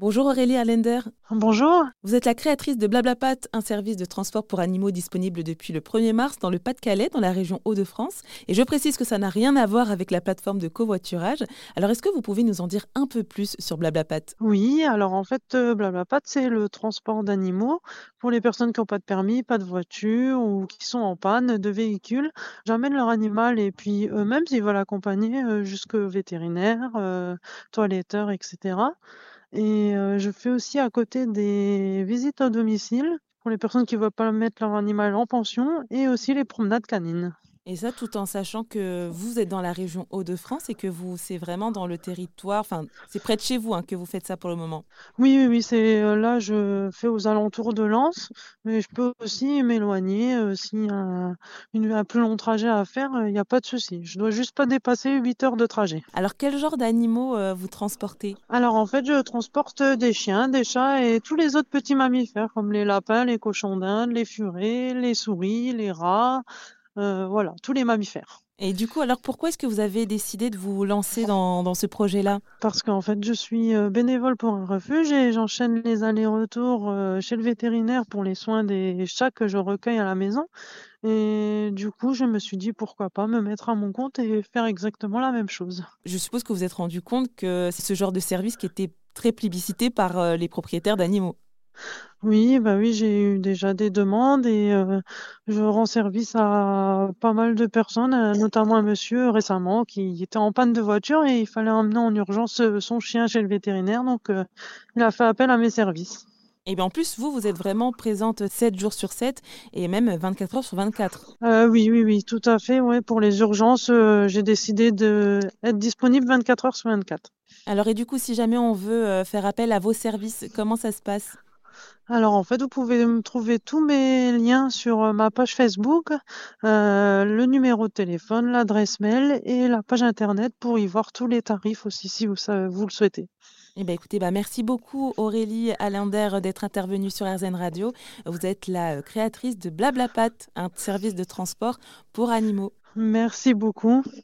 Bonjour Aurélie Allender. Bonjour. Vous êtes la créatrice de Blablapat, un service de transport pour animaux disponible depuis le 1er mars dans le Pas-de-Calais, dans la région Hauts-de-France. Et je précise que ça n'a rien à voir avec la plateforme de covoiturage. Alors est-ce que vous pouvez nous en dire un peu plus sur Blablapat? Oui, alors en fait, euh, Blablapat, c'est le transport d'animaux pour les personnes qui n'ont pas de permis, pas de voiture ou qui sont en panne de véhicule. J'amène leur animal et puis eux-mêmes, ils veulent accompagner euh, jusqu'au vétérinaire, euh, toiletteur, etc. Et je fais aussi à côté des visites au domicile pour les personnes qui ne veulent pas mettre leur animal en pension et aussi les promenades canines. Et ça, tout en sachant que vous êtes dans la région Hauts-de-France et que vous, c'est vraiment dans le territoire, enfin, c'est près de chez vous hein, que vous faites ça pour le moment. Oui, oui, oui, c'est là, je fais aux alentours de Lens, mais je peux aussi m'éloigner euh, s'il y a un, un, plus long trajet à faire, il n'y a pas de souci. Je dois juste pas dépasser 8 heures de trajet. Alors, quel genre d'animaux vous transportez? Alors, en fait, je transporte des chiens, des chats et tous les autres petits mammifères, comme les lapins, les cochons d'Inde, les furets, les souris, les rats. Euh, voilà, tous les mammifères. Et du coup, alors pourquoi est-ce que vous avez décidé de vous lancer dans, dans ce projet-là? Parce qu'en fait, je suis euh, bénévole pour un refuge et j'enchaîne les allers-retours euh, chez le vétérinaire pour les soins des chats que je recueille à la maison. Et du coup, je me suis dit pourquoi pas me mettre à mon compte et faire exactement la même chose. Je suppose que vous êtes rendu compte que c'est ce genre de service qui était très plébiscité par les propriétaires d'animaux. Oui, bah oui, j'ai eu déjà des demandes et euh, je rends service à pas mal de personnes, euh, notamment un monsieur récemment qui était en panne de voiture et il fallait emmener en urgence euh, son chien chez le vétérinaire, donc il a fait appel à mes services. Et bien en plus, vous, vous êtes vraiment présente 7 jours sur 7 et même 24 heures sur 24. oui, oui, oui, tout à fait. Ouais, pour les urgences, j'ai décidé d'être disponible 24 heures sur 24. Alors et du coup, si jamais on veut faire appel à vos services, comment ça se passe? Alors en fait, vous pouvez me trouver tous mes liens sur euh, ma page Facebook, euh, le numéro de téléphone, l'adresse mail et la page internet pour y voir tous les tarifs aussi si vous, vous le souhaitez. Eh ben écoutez, bah merci beaucoup Aurélie Allender d'être intervenue sur RZN Radio. Vous êtes la euh, créatrice de Blablapat, un service de transport pour animaux. Merci beaucoup.